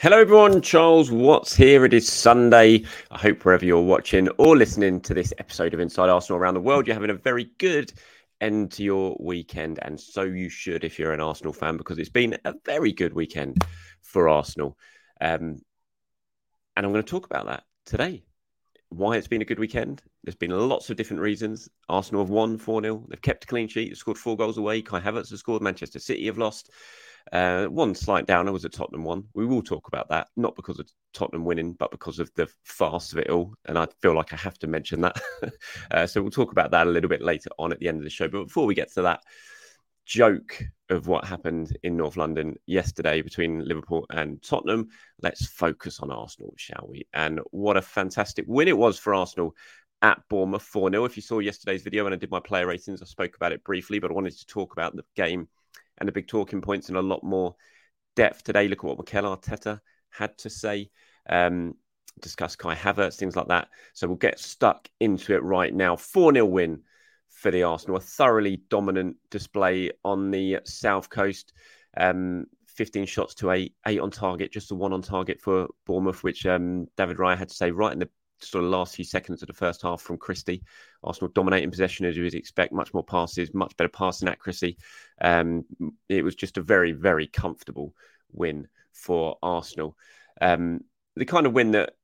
Hello, everyone. Charles Watts here. It is Sunday. I hope wherever you're watching or listening to this episode of Inside Arsenal around the world, you're having a very good end to your weekend. And so you should if you're an Arsenal fan, because it's been a very good weekend for Arsenal. Um, and I'm going to talk about that today. Why it's been a good weekend. There's been lots of different reasons. Arsenal have won 4 0. They've kept a clean sheet. They've scored four goals away. Kai Havertz has scored. Manchester City have lost. Uh, one slight downer was a Tottenham one. We will talk about that, not because of Tottenham winning, but because of the fast of it all. And I feel like I have to mention that. uh, so we'll talk about that a little bit later on at the end of the show. But before we get to that joke of what happened in North London yesterday between Liverpool and Tottenham, let's focus on Arsenal, shall we? And what a fantastic win it was for Arsenal at Bournemouth 4 0. If you saw yesterday's video and I did my player ratings, I spoke about it briefly, but I wanted to talk about the game and the big talking points in a lot more depth today. Look at what Mikel Arteta had to say. Um, discuss Kai Havertz, things like that. So we'll get stuck into it right now. 4 0 win for the Arsenal. A thoroughly dominant display on the South Coast. Um, 15 shots to eight, eight on target, just the one on target for Bournemouth, which um, David Raya had to say right in the sort of last few seconds of the first half from Christie. Arsenal dominating possession as you would expect, much more passes, much better passing accuracy. Um, it was just a very, very comfortable win for Arsenal. Um, the kind of win that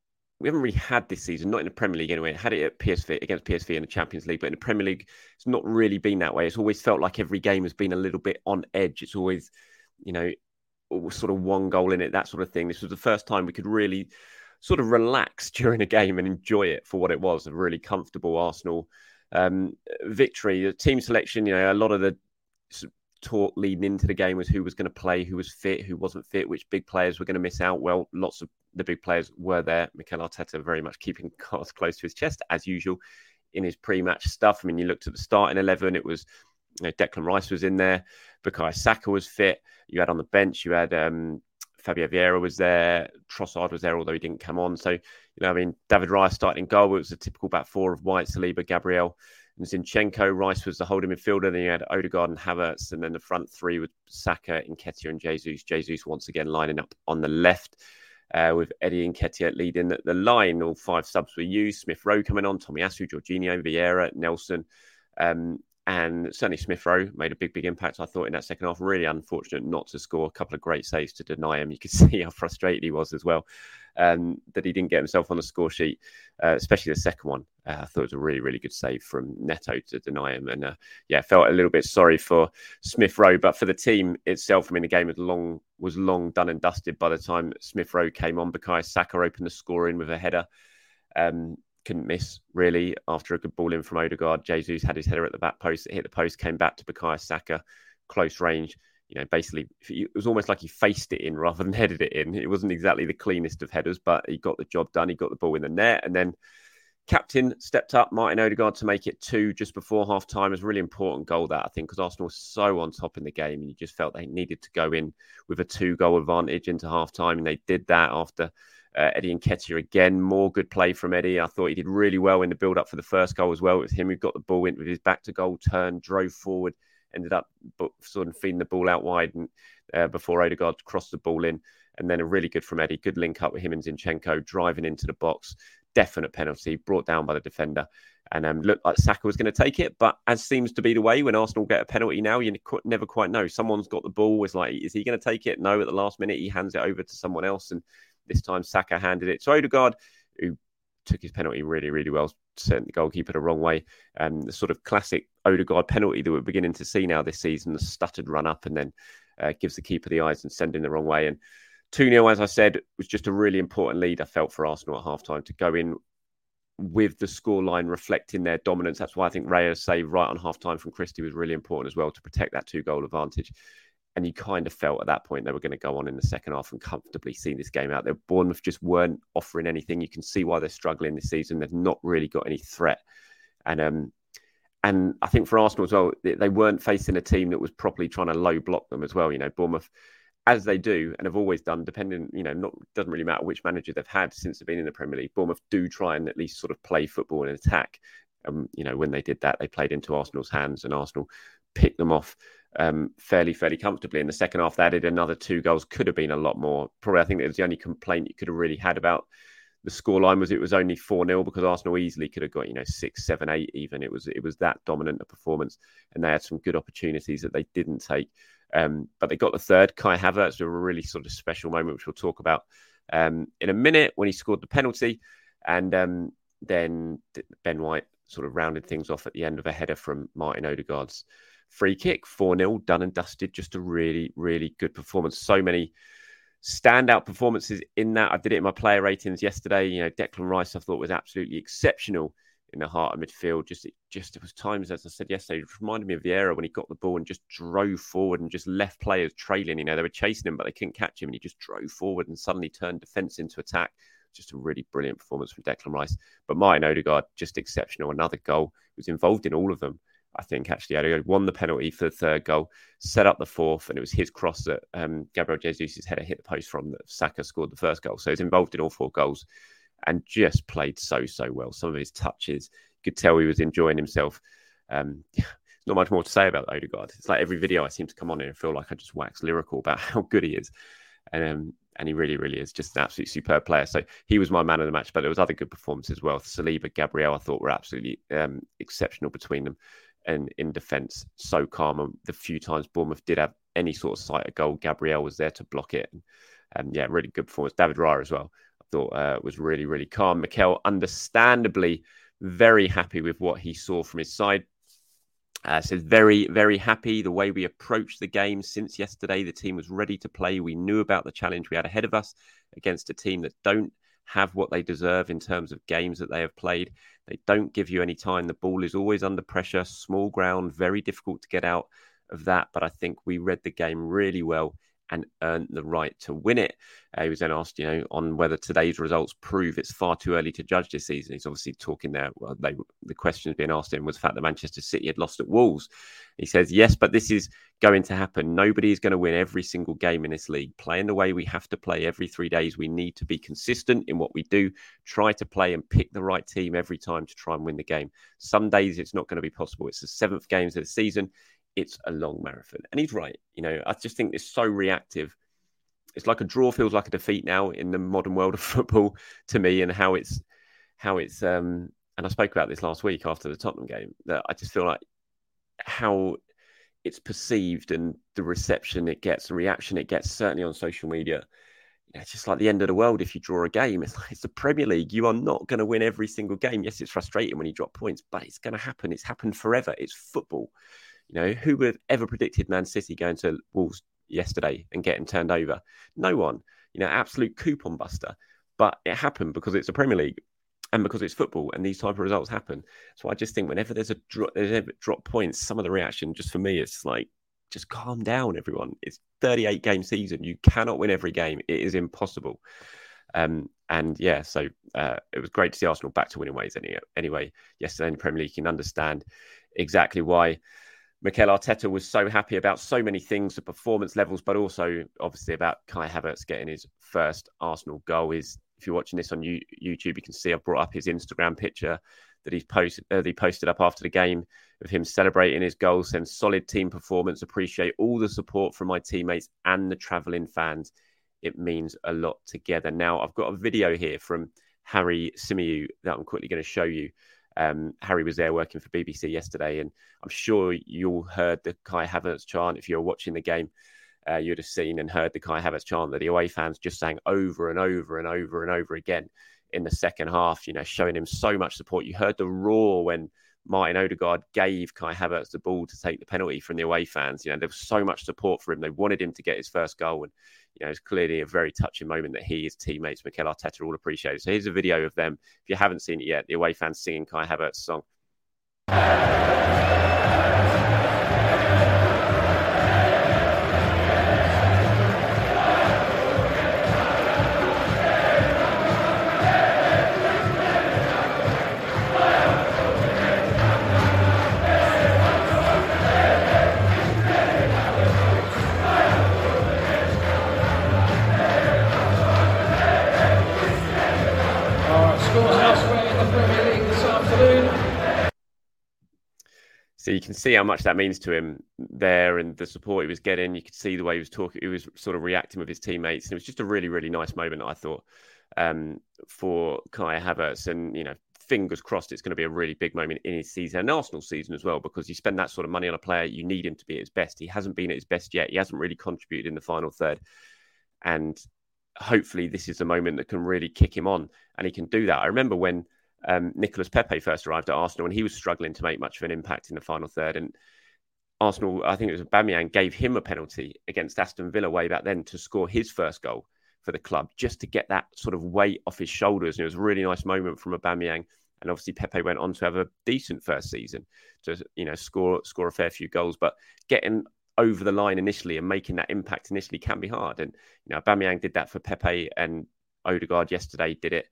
we haven't really had this season, not in the Premier League anyway. Had it at PSV against PSV in the Champions League, but in the Premier League, it's not really been that way. It's always felt like every game has been a little bit on edge. It's always, you know, sort of one goal in it, that sort of thing. This was the first time we could really sort of relax during a game and enjoy it for what it was a really comfortable Arsenal um, victory. The team selection, you know, a lot of the talk leading into the game was who was going to play, who was fit, who wasn't fit, which big players were going to miss out. Well, lots of the big players were there. Mikel Arteta very much keeping cards close to his chest as usual in his pre-match stuff. I mean, you looked at the starting eleven; it was you know, Declan Rice was in there, Bukayo Saka was fit. You had on the bench, you had um, Fabio Vieira was there, Trossard was there, although he didn't come on. So, you know, I mean, David Raya starting goal. It was a typical back four of White, Saliba, Gabriel, and Zinchenko. Rice was the holding midfielder. Then you had Odegaard and Havertz, and then the front three with Saka, Nketiah, and Jesus. Jesus once again lining up on the left. Uh, with Eddie Nketiah leading the, the line. All five subs were used. Smith Rowe coming on, Tomiyasu, Jorginho, Vieira, Nelson. Um, and certainly Smith Rowe made a big, big impact, I thought, in that second half. Really unfortunate not to score a couple of great saves to deny him. You could see how frustrated he was as well um, that he didn't get himself on the score sheet, uh, especially the second one. Uh, I thought it was a really, really good save from Neto to deny him. And uh, yeah, felt a little bit sorry for Smith Rowe, but for the team itself, I mean, the game was long, was long done and dusted by the time Smith Rowe came on. Bukayo Saka opened the scoring with a header. Um, couldn't miss really after a good ball in from Odegaard. Jesus had his header at the back post. It hit the post, came back to Bukayo Saka, close range. you know, basically it was almost like he faced it in rather than headed it in. It wasn't exactly the cleanest of headers, but he got the job done. He got the ball in the net, and then captain stepped up, Martin Odegaard, to make it two just before half time. It was a really important goal that I think because Arsenal was so on top in the game, and you just felt they needed to go in with a two goal advantage into half time, and they did that after. Uh, Eddie Nketiah again, more good play from Eddie. I thought he did really well in the build up for the first goal as well. It was him who got the ball in with his back to goal turn, drove forward, ended up sort of feeding the ball out wide and uh, before Odegaard crossed the ball in. And then a really good from Eddie, good link up with him and Zinchenko driving into the box. Definite penalty brought down by the defender. And um, looked like Saka was going to take it, but as seems to be the way when Arsenal get a penalty now, you never quite know. Someone's got the ball. It's like, is he going to take it? No, at the last minute, he hands it over to someone else. And this time, Saka handed it to Odegaard, who took his penalty really, really well, sent the goalkeeper the wrong way. Um, the sort of classic Odegaard penalty that we're beginning to see now this season, the stuttered run up and then uh, gives the keeper the eyes and sending the wrong way. And 2 0, as I said, was just a really important lead, I felt, for Arsenal at half time to go in with the scoreline reflecting their dominance. That's why I think Raya's save right on half time from Christie was really important as well to protect that two goal advantage. And you kind of felt at that point they were going to go on in the second half and comfortably see this game out. Their Bournemouth just weren't offering anything. You can see why they're struggling this season. They've not really got any threat. And um, and I think for Arsenal as well, they weren't facing a team that was properly trying to low block them as well. You know, Bournemouth, as they do and have always done, depending, you know, not doesn't really matter which manager they've had since they've been in the Premier League. Bournemouth do try and at least sort of play football and attack. Um, you know, when they did that, they played into Arsenal's hands, and Arsenal picked them off um, fairly, fairly comfortably. In the second half, they added another two goals. Could have been a lot more. Probably, I think it was the only complaint you could have really had about the scoreline was it was only 4 0 because Arsenal easily could have got, you know, six, seven, eight even. It was it was that dominant a performance. And they had some good opportunities that they didn't take. Um, but they got the third. Kai Havertz, a really sort of special moment, which we'll talk about um, in a minute when he scored the penalty. And um, then Ben White sort of rounded things off at the end of a header from Martin Odegaard's free kick, 4 0, done and dusted. Just a really, really good performance. So many standout performances in that. I did it in my player ratings yesterday. You know, Declan Rice I thought was absolutely exceptional in the heart of midfield. Just, it just it was times, as I said yesterday, it reminded me of the era when he got the ball and just drove forward and just left players trailing. You know, they were chasing him, but they couldn't catch him, and he just drove forward and suddenly turned defence into attack. Just a really brilliant performance from Declan Rice. But Martin Odegaard, just exceptional. Another goal. He was involved in all of them. I think actually Odegaard won the penalty for the third goal, set up the fourth, and it was his cross that um, Gabriel Jesus' header hit the post from that Saka scored the first goal. So he's involved in all four goals and just played so, so well. Some of his touches, you could tell he was enjoying himself. Um, not much more to say about Odegaard. It's like every video I seem to come on and feel like I just wax lyrical about how good he is. And um, and he really, really is just an absolutely superb player. So he was my man of the match, but there was other good performances as well. Saliba, Gabriel, I thought were absolutely um, exceptional between them and in defence so calm. And the few times Bournemouth did have any sort of sight of goal, Gabriel was there to block it. And, um, yeah, really good performance. David Raya as well. I thought uh, was really really calm. Mikel, understandably, very happy with what he saw from his side. Uh, says very very happy the way we approached the game since yesterday. The team was ready to play. We knew about the challenge we had ahead of us against a team that don't have what they deserve in terms of games that they have played. They don't give you any time. The ball is always under pressure, small ground, very difficult to get out of that. But I think we read the game really well and earned the right to win it. Uh, he was then asked, you know, on whether today's results prove it's far too early to judge this season. He's obviously talking there. Well, they, the questions being asked him was the fact that Manchester City had lost at Wolves. He says, yes, but this is going to happen. Nobody is going to win every single game in this league. Playing the way we have to play every three days, we need to be consistent in what we do. Try to play and pick the right team every time to try and win the game. Some days it's not going to be possible. It's the seventh games of the season it's a long marathon. And he's right. You know, I just think it's so reactive. It's like a draw feels like a defeat now in the modern world of football to me, and how it's how it's um and I spoke about this last week after the Tottenham game that I just feel like how it's perceived and the reception it gets, the reaction it gets, certainly on social media. It's just like the end of the world if you draw a game. It's like it's the Premier League. You are not going to win every single game. Yes, it's frustrating when you drop points, but it's going to happen. It's happened forever. It's football. You know, who would have ever predicted Man City going to Wolves yesterday and getting turned over? No one. You know, absolute coupon buster. But it happened because it's a Premier League and because it's football and these type of results happen. So I just think whenever there's a drop, there's a drop points, some of the reaction just for me, it's like just calm down, everyone. It's 38 game season. You cannot win every game. It is impossible. Um, and yeah, so uh, it was great to see Arsenal back to winning ways anyway, anyway yesterday in the Premier League. You can understand exactly why Mikel Arteta was so happy about so many things, the performance levels, but also obviously about Kai Havertz getting his first Arsenal goal. Is if you're watching this on YouTube, you can see I've brought up his Instagram picture that posted. Uh, he posted up after the game of him celebrating his goal, saying solid team performance. Appreciate all the support from my teammates and the travelling fans. It means a lot together. Now I've got a video here from Harry Symeou that I'm quickly going to show you. Um, Harry was there working for BBC yesterday, and I'm sure you all heard the Kai Havertz chant. If you were watching the game, uh, you'd have seen and heard the Kai Havertz chant that the away fans just sang over and over and over and over again in the second half. You know, showing him so much support. You heard the roar when Martin Odegaard gave Kai Havertz the ball to take the penalty from the away fans. You know, there was so much support for him. They wanted him to get his first goal, and you know, it's clearly a very touching moment that he, his teammates, Mikel Arteta, all appreciated. So here's a video of them. If you haven't seen it yet, the away fans singing Kai Havertz's song. So you can see how much that means to him there and the support he was getting. You could see the way he was talking, he was sort of reacting with his teammates. And it was just a really, really nice moment, I thought, um, for Kai Havertz. And, you know, fingers crossed it's going to be a really big moment in his season and Arsenal season as well, because you spend that sort of money on a player, you need him to be at his best. He hasn't been at his best yet. He hasn't really contributed in the final third. And hopefully this is a moment that can really kick him on and he can do that. I remember when um, Nicolas Pepe first arrived at Arsenal, and he was struggling to make much of an impact in the final third. And Arsenal, I think it was Aubameyang, gave him a penalty against Aston Villa way back then to score his first goal for the club, just to get that sort of weight off his shoulders. And it was a really nice moment from Aubameyang. And obviously Pepe went on to have a decent first season to you know score score a fair few goals, but getting over the line initially and making that impact initially can be hard. And you know Aubameyang did that for Pepe, and Odegaard yesterday did it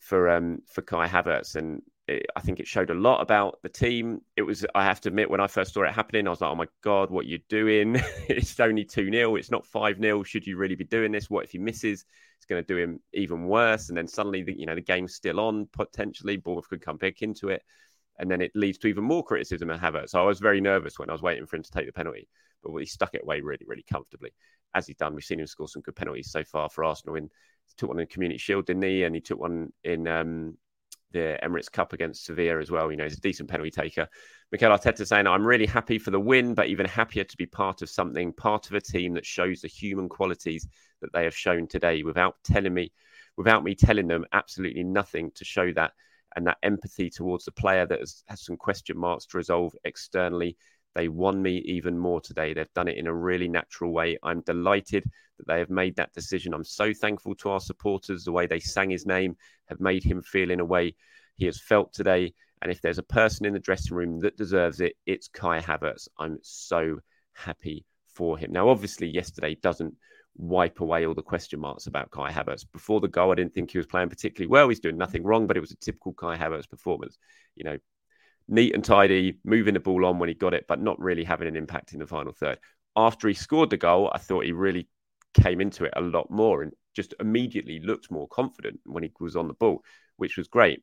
for um, for Kai Havertz, and it, I think it showed a lot about the team. It was, I have to admit, when I first saw it happening, I was like, "Oh my god, what are you doing? it's only two 0 It's not five 0 Should you really be doing this? What if he misses? It's going to do him even worse." And then suddenly, the, you know, the game's still on potentially. Bournemouth could come back into it, and then it leads to even more criticism of Havertz. So I was very nervous when I was waiting for him to take the penalty, but he stuck it away really, really comfortably. As he's done, we've seen him score some good penalties so far for Arsenal in took one in Community Shield, didn't he? And he took one in um, the Emirates Cup against Sevilla as well. You know, he's a decent penalty taker. Mikel Arteta saying, I'm really happy for the win, but even happier to be part of something, part of a team that shows the human qualities that they have shown today without telling me, without me telling them absolutely nothing to show that and that empathy towards the player that has, has some question marks to resolve externally. They won me even more today. They've done it in a really natural way. I'm delighted that they have made that decision. I'm so thankful to our supporters. The way they sang his name have made him feel in a way he has felt today. And if there's a person in the dressing room that deserves it, it's Kai Havertz. I'm so happy for him. Now, obviously, yesterday doesn't wipe away all the question marks about Kai Havertz. Before the goal, I didn't think he was playing particularly well. He's doing nothing wrong, but it was a typical Kai Havertz performance. You know, neat and tidy, moving the ball on when he got it, but not really having an impact in the final third. After he scored the goal, I thought he really came into it a lot more and just immediately looked more confident when he was on the ball, which was great.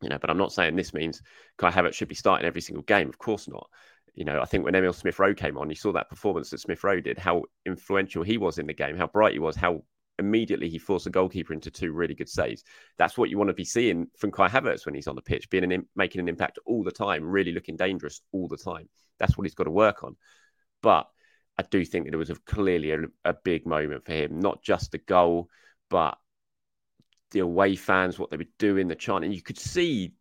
You know, but I'm not saying this means Kai Havertz should be starting every single game. Of course not. You know, I think when Emil Smith Rowe came on, you saw that performance that Smith Rowe did, how influential he was in the game, how bright he was, how immediately he forced the goalkeeper into two really good saves. That's what you want to be seeing from Kai Havertz when he's on the pitch, being an, making an impact all the time, really looking dangerous all the time. That's what he's got to work on. But I do think that it was a, clearly a, a big moment for him, not just the goal, but the away fans, what they were doing, the chant, and you could see,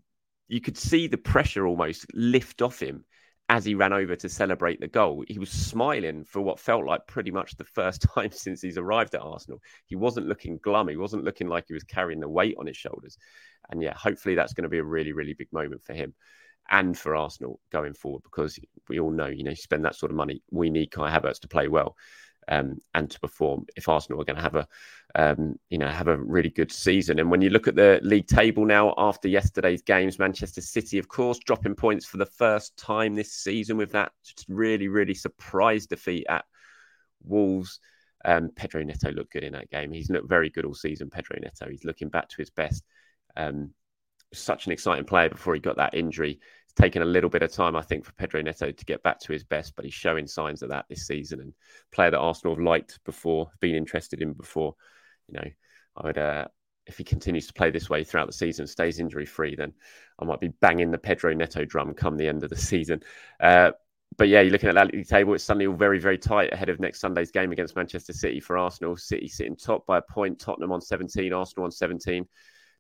you could see the pressure almost lift off him as he ran over to celebrate the goal. He was smiling for what felt like pretty much the first time since he's arrived at Arsenal. He wasn't looking glum. He wasn't looking like he was carrying the weight on his shoulders. And yeah, hopefully that's going to be a really, really big moment for him. And for Arsenal going forward because we all know, you know, you spend that sort of money, we need Kai Havertz to play well um, and to perform if Arsenal are going to have a, um, you know, have a really good season. And when you look at the league table now after yesterday's games, Manchester City, of course, dropping points for the first time this season with that really, really surprise defeat at Wolves. Um, Pedro Neto looked good in that game. He's looked very good all season. Pedro Neto. He's looking back to his best. Um, such an exciting player before he got that injury. Taken a little bit of time, I think, for Pedro Neto to get back to his best, but he's showing signs of that this season. And player that Arsenal have liked before, been interested in before. You know, I would, uh, if he continues to play this way throughout the season, stays injury free, then I might be banging the Pedro Neto drum come the end of the season. Uh, but yeah, you're looking at that league table. It's suddenly all very, very tight ahead of next Sunday's game against Manchester City for Arsenal. City sitting top by a point, Tottenham on 17, Arsenal on 17.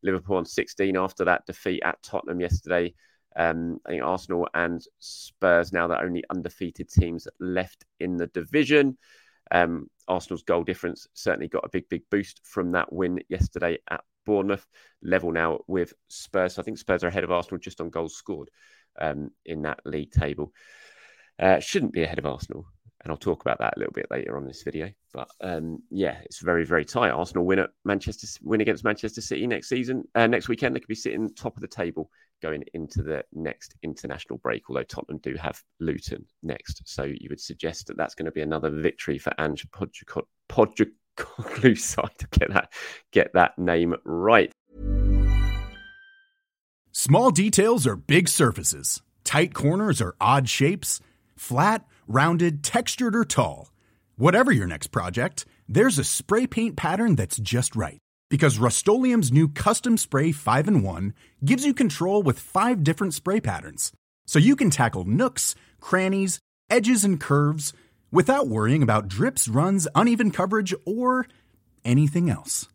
Liverpool on 16 after that defeat at Tottenham yesterday. Um, I think Arsenal and Spurs now the only undefeated teams left in the division. Um, Arsenal's goal difference certainly got a big, big boost from that win yesterday at Bournemouth. Level now with Spurs. So I think Spurs are ahead of Arsenal just on goals scored um, in that league table. Uh, shouldn't be ahead of Arsenal and I'll talk about that a little bit later on this video. But um, yeah, it's very very tight. Arsenal win at Manchester win against Manchester City next season, uh, next weekend. They could be sitting top of the table going into the next international break. Although Tottenham do have Luton next, so you would suggest that that's going to be another victory for Ange side to get that get that name right. Small details are big surfaces. Tight corners are odd shapes. Flat rounded, textured, or tall. Whatever your next project, there's a spray paint pattern that's just right. Because Rust new Custom Spray 5 and 1 gives you control with five different spray patterns. So you can tackle nooks, crannies, edges, and curves without worrying about drips, runs, uneven coverage, or anything else.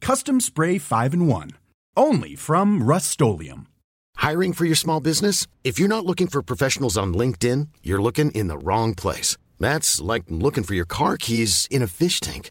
Custom Spray 5 and 1. Only from Rust Hiring for your small business? If you're not looking for professionals on LinkedIn, you're looking in the wrong place. That's like looking for your car keys in a fish tank.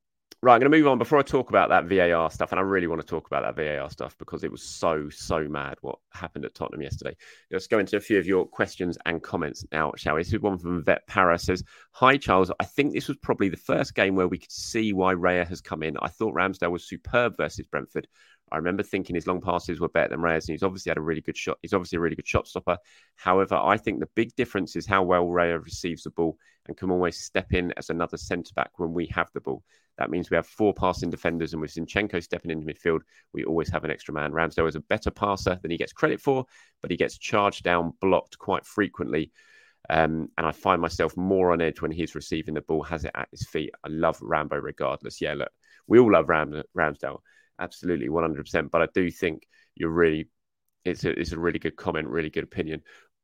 right, I'm going to move on before I talk about that VAR stuff, and I really want to talk about that VAR stuff because it was so so mad what happened at Tottenham yesterday. Let's go into a few of your questions and comments now, shall we? This is one from Vet Para says, "Hi Charles, I think this was probably the first game where we could see why Raya has come in. I thought Ramsdale was superb versus Brentford." I remember thinking his long passes were better than Raya's, and he's obviously had a really good shot. He's obviously a really good shot stopper. However, I think the big difference is how well Raya receives the ball and can always step in as another centre back when we have the ball. That means we have four passing defenders, and with Zinchenko stepping into midfield, we always have an extra man. Ramsdale is a better passer than he gets credit for, but he gets charged down, blocked quite frequently. Um, and I find myself more on edge when he's receiving the ball, has it at his feet. I love Rambo regardless. Yeah, look, we all love Ram- Ramsdale absolutely 100%. But I do think you're really, it's a, it's a really good comment, really good opinion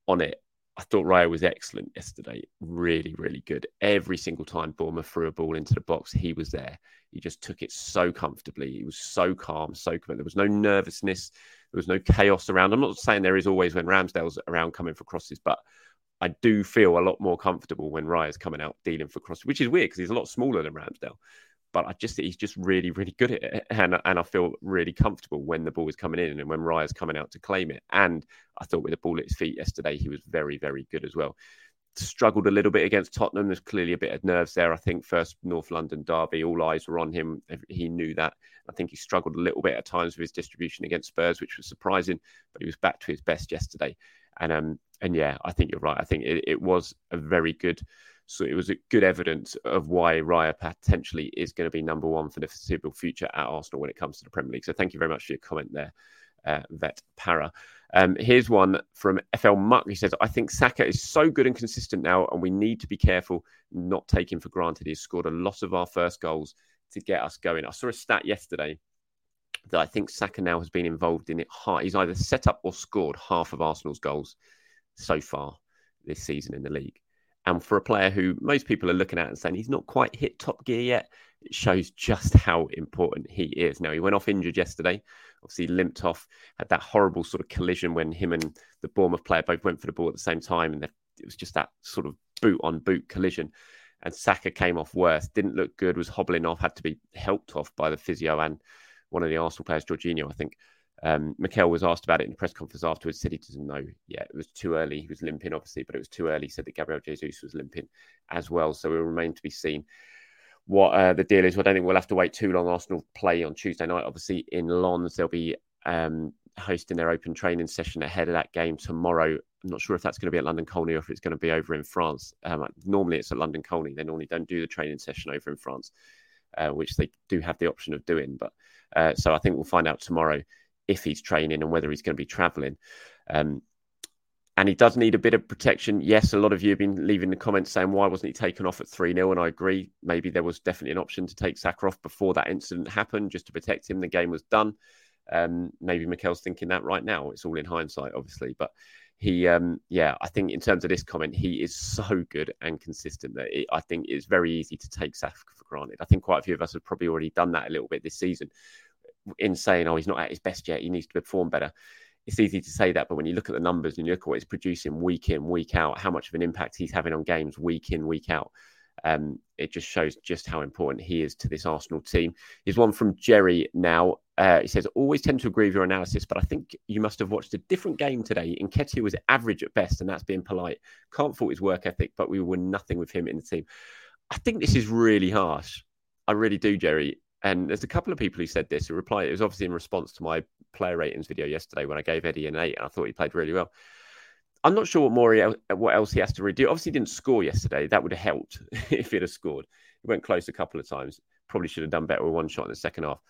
on it. I thought Raya was excellent yesterday. Really, really good. Every single time Bournemouth threw a ball into the box, he was there. He just took it so comfortably. He was so calm, so committed. There was no nervousness. There was no chaos around. I'm not saying there is always when Ramsdale's around coming for crosses, but I do feel a lot more comfortable when Raya's coming out dealing for crosses, which is weird because he's a lot smaller than Ramsdale but I just he's just really really good at it, and and I feel really comfortable when the ball is coming in and when Raya's coming out to claim it. And I thought with the ball at his feet yesterday, he was very very good as well. Struggled a little bit against Tottenham. There's clearly a bit of nerves there. I think first North London derby, all eyes were on him. He knew that. I think he struggled a little bit at times with his distribution against Spurs, which was surprising. But he was back to his best yesterday. And um and yeah, I think you're right. I think it, it was a very good so it was a good evidence of why Raya potentially is going to be number one for the foreseeable future at Arsenal when it comes to the Premier League. So thank you very much for your comment there, uh, Vet Para. Um, here's one from FL Muck. He says, I think Saka is so good and consistent now, and we need to be careful not taking for granted he's scored a lot of our first goals to get us going. I saw a stat yesterday that I think Saka now has been involved in it. He's either set up or scored half of Arsenal's goals so far this season in the league And for a player who most people are looking at and saying he's not quite hit top gear yet, it shows just how important he is. Now, he went off injured yesterday, obviously limped off, had that horrible sort of collision when him and the Bournemouth player both went for the ball at the same time. And it was just that sort of boot on boot collision. And Saka came off worse, didn't look good, was hobbling off, had to be helped off by the physio and one of the Arsenal players, Jorginho, I think. Um, Mikel was asked about it in the press conference afterwards. Said he doesn't know yet. It was too early. He was limping, obviously, but it was too early. He said that Gabriel Jesus was limping as well. So it will remain to be seen what uh, the deal is. I don't think we'll have to wait too long. Arsenal play on Tuesday night, obviously in Lens. They'll be um, hosting their open training session ahead of that game tomorrow. I'm not sure if that's going to be at London Colney or if it's going to be over in France. Um, normally, it's at London Colney. They normally don't do the training session over in France, uh, which they do have the option of doing. But uh, so I think we'll find out tomorrow if he's training and whether he's going to be travelling. Um, and he does need a bit of protection. Yes, a lot of you have been leaving the comments saying, why wasn't he taken off at 3 0? And I agree. Maybe there was definitely an option to take Saka off before that incident happened just to protect him. The game was done. Um, maybe Mikel's thinking that right now. It's all in hindsight, obviously. But he, um, yeah, I think in terms of this comment, he is so good and consistent that it, I think it's very easy to take Saka for granted. I think quite a few of us have probably already done that a little bit this season in saying, oh, he's not at his best yet. He needs to perform better. It's easy to say that, but when you look at the numbers and you look at what he's producing week in, week out, how much of an impact he's having on games week in, week out, um, it just shows just how important he is to this Arsenal team. Here's one from Jerry now. Uh, he says, always tend to agree with your analysis, but I think you must have watched a different game today. Nketiah was average at best, and that's being polite. Can't fault his work ethic, but we were nothing with him in the team. I think this is really harsh. I really do, Jerry. And there's a couple of people who said this who replied. It was obviously in response to my player ratings video yesterday when I gave Eddie an eight, and I thought he played really well. I'm not sure what more what else he has to redo. Obviously, he didn't score yesterday. That would have helped if he'd have scored. He went close a couple of times. Probably should have done better with one shot in the second half.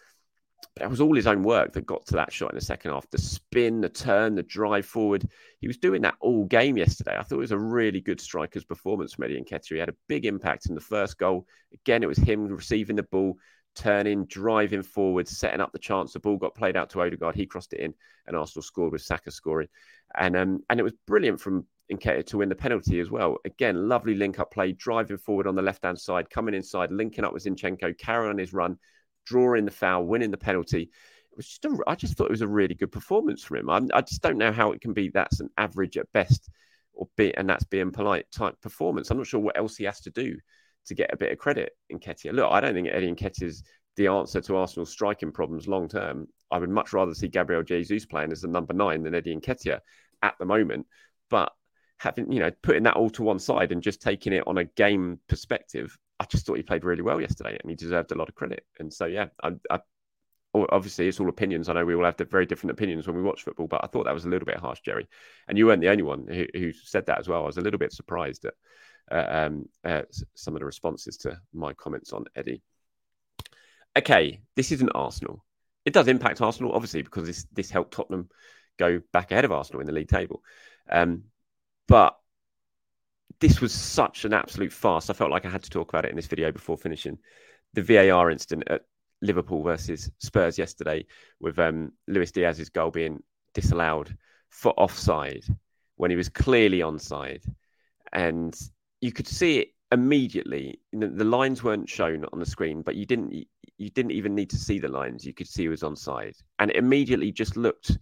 But that was all his own work that got to that shot in the second half. The spin, the turn, the drive forward. He was doing that all game yesterday. I thought it was a really good striker's performance from Eddie and Nketiah. He had a big impact in the first goal. Again, it was him receiving the ball, turning, driving forward, setting up the chance. The ball got played out to Odegaard. He crossed it in, and Arsenal scored with Saka scoring. And um, and it was brilliant from Nketiah to win the penalty as well. Again, lovely link up play, driving forward on the left hand side, coming inside, linking up with Zinchenko, carrying on his run, drawing the foul, winning the penalty. It was just a, I just thought it was a really good performance from him. I, I just don't know how it can be that's an average at best, or be and that's being polite type performance. I'm not sure what else he has to do to get a bit of credit in Nketiah. Look, I don't think Eddie Nketiah is the answer to Arsenal's striking problems long term. I would much rather see Gabriel Jesus playing as the number nine than Eddie Nketiah at the moment. But having, you know, putting that all to one side and just taking it on a game perspective, I just thought he played really well yesterday and he deserved a lot of credit. And so, yeah, I, I obviously it's all opinions. I know we all have very different opinions when we watch football, but I thought that was a little bit harsh, Jerry. And you weren't the only one who, who said that as well. I was a little bit surprised at um, uh, some of the responses to my comments on Eddie. Okay, this isn't Arsenal. It does impact Arsenal, obviously, because this this helped Tottenham go back ahead of Arsenal in the league table. Um, but this was such an absolute farce. I felt like I had to talk about it in this video before finishing the VAR incident at Liverpool versus Spurs yesterday, with um, Luis Diaz's goal being disallowed for offside when he was clearly onside, and you could see it immediately. The lines weren't shown on the screen, but you didn't you didn't even need to see the lines. You could see it was onside, and it immediately just looked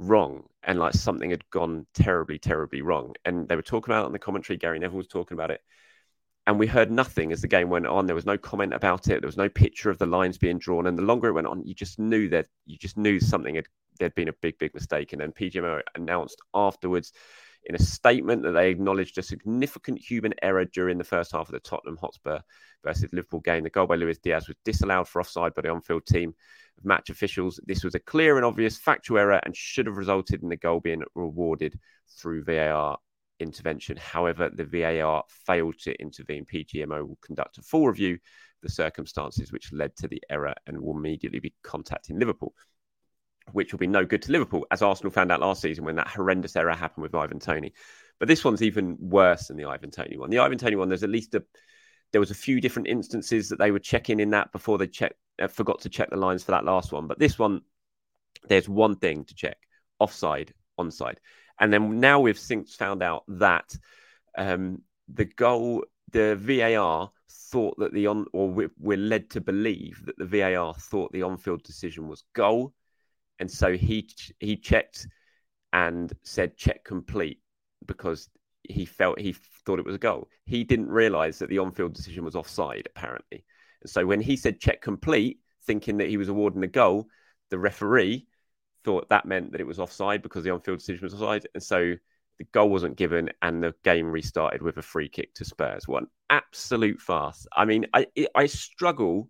wrong and like something had gone terribly, terribly wrong. And they were talking about it on the commentary. Gary Neville was talking about it. And we heard nothing as the game went on. There was no comment about it. There was no picture of the lines being drawn. And the longer it went on, you just knew that you just knew something had there'd been a big, big mistake. And then PGMO announced afterwards in a statement that they acknowledged a significant human error during the first half of the Tottenham Hotspur versus Liverpool game. The goal by Luis Diaz was disallowed for offside by the on-field team of match officials. This was a clear and obvious factual error and should have resulted in the goal being rewarded through VAR intervention. However, the VAR failed to intervene. PGMO will conduct a full review of the circumstances which led to the error and will immediately be contacting Liverpool which will be no good to Liverpool, as Arsenal found out last season when that horrendous error happened with Ivan Toney. But this one's even worse than the Ivan Toney one. The Ivan Toney one, there's at least a there was a few different instances that they were checking in that before they check uh, forgot to check the lines for that last one. But this one, there's one thing to check: offside, onside. And then now we've since found out that um, the goal, the VAR thought that the on, or we're led to believe that the VAR thought the on-field decision was goal, and so he he checked and said check complete because he felt he thought it was a goal. He didn't realise that the on-field decision was offside, apparently. And so when he said check complete, thinking that he was awarding a goal, the referee thought that meant that it was offside because the on-field decision was offside, and so the goal wasn't given, and the game restarted with a free kick to Spurs. One absolute farce. I mean, I I struggle,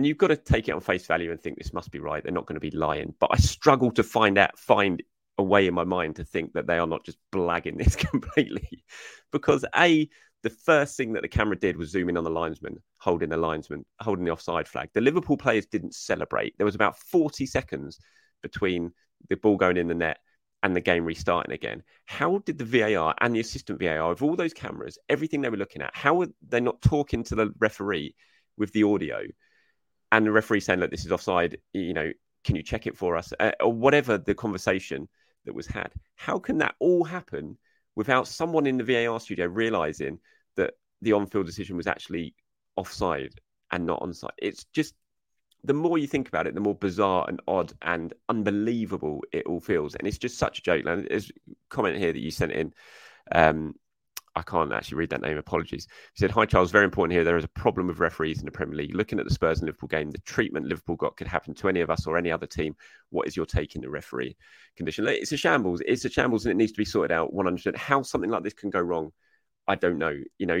and you've got to take it on face value and think this must be right. They're not going to be lying, but I struggle to find out find a way in my mind to think that they are not just blagging this completely, because a the first thing that the camera did was zoom in on the linesman, holding the linesman, holding the offside flag. The Liverpool players didn't celebrate. There was about 40 seconds between the ball going in the net and the game restarting again. How did the VAR and the assistant VAR, of all those cameras, everything they were looking at, how were they not talking to the referee with the audio and the referee saying, look, this is offside, you know, can you check it for us? Uh, or whatever the conversation that was had. How can that all happen without someone in the VAR studio realizing that the on field decision was actually offside and not onside? It's just the more you think about it, the more bizarre and odd and unbelievable it all feels. And it's just such a joke. And there's a comment here that you sent in. Um, I can't actually read that name. Apologies. He said, Hi, Charles. Very important here. There is a problem with referees in the Premier League. Looking at the Spurs and Liverpool game, the treatment Liverpool got could happen to any of us or any other team. What is your take in the referee condition? It's a shambles. It's a shambles and it needs to be sorted out 100 How something like this can go wrong, I don't know. You know,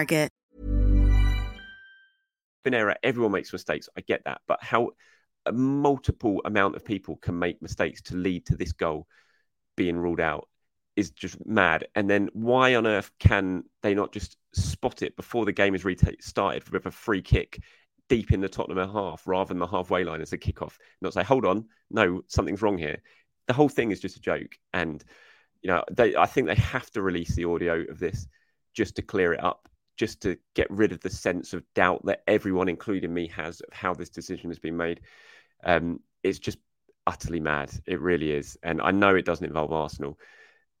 error, everyone makes mistakes. I get that, but how a multiple amount of people can make mistakes to lead to this goal being ruled out is just mad. And then why on earth can they not just spot it before the game is restarted with a free kick deep in the Tottenham half rather than the halfway line as a kickoff? Not say, hold on, no, something's wrong here. The whole thing is just a joke. And you know, they, I think they have to release the audio of this just to clear it up just to get rid of the sense of doubt that everyone, including me, has of how this decision has been made. Um, it's just utterly mad. It really is. And I know it doesn't involve Arsenal.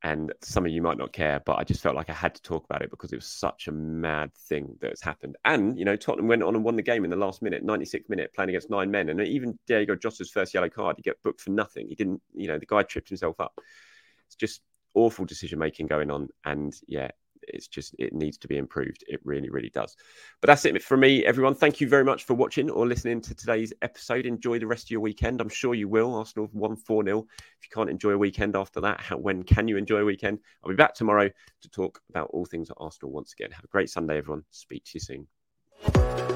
And some of you might not care, but I just felt like I had to talk about it because it was such a mad thing that has happened. And, you know, Tottenham went on and won the game in the last minute, 96th minute, playing against nine men. And even Diogo Jota's first yellow card, he got booked for nothing. He didn't, you know, the guy tripped himself up. It's just awful decision making going on. And yeah, it's just it needs to be improved. It really, really does. But that's it for me, everyone. Thank you very much for watching or listening to today's episode. Enjoy the rest of your weekend. I'm sure you will. Arsenal one four 0 If you can't enjoy a weekend after that, how, when can you enjoy a weekend? I'll be back tomorrow to talk about all things at Arsenal once again. Have a great Sunday, everyone. Speak to you soon.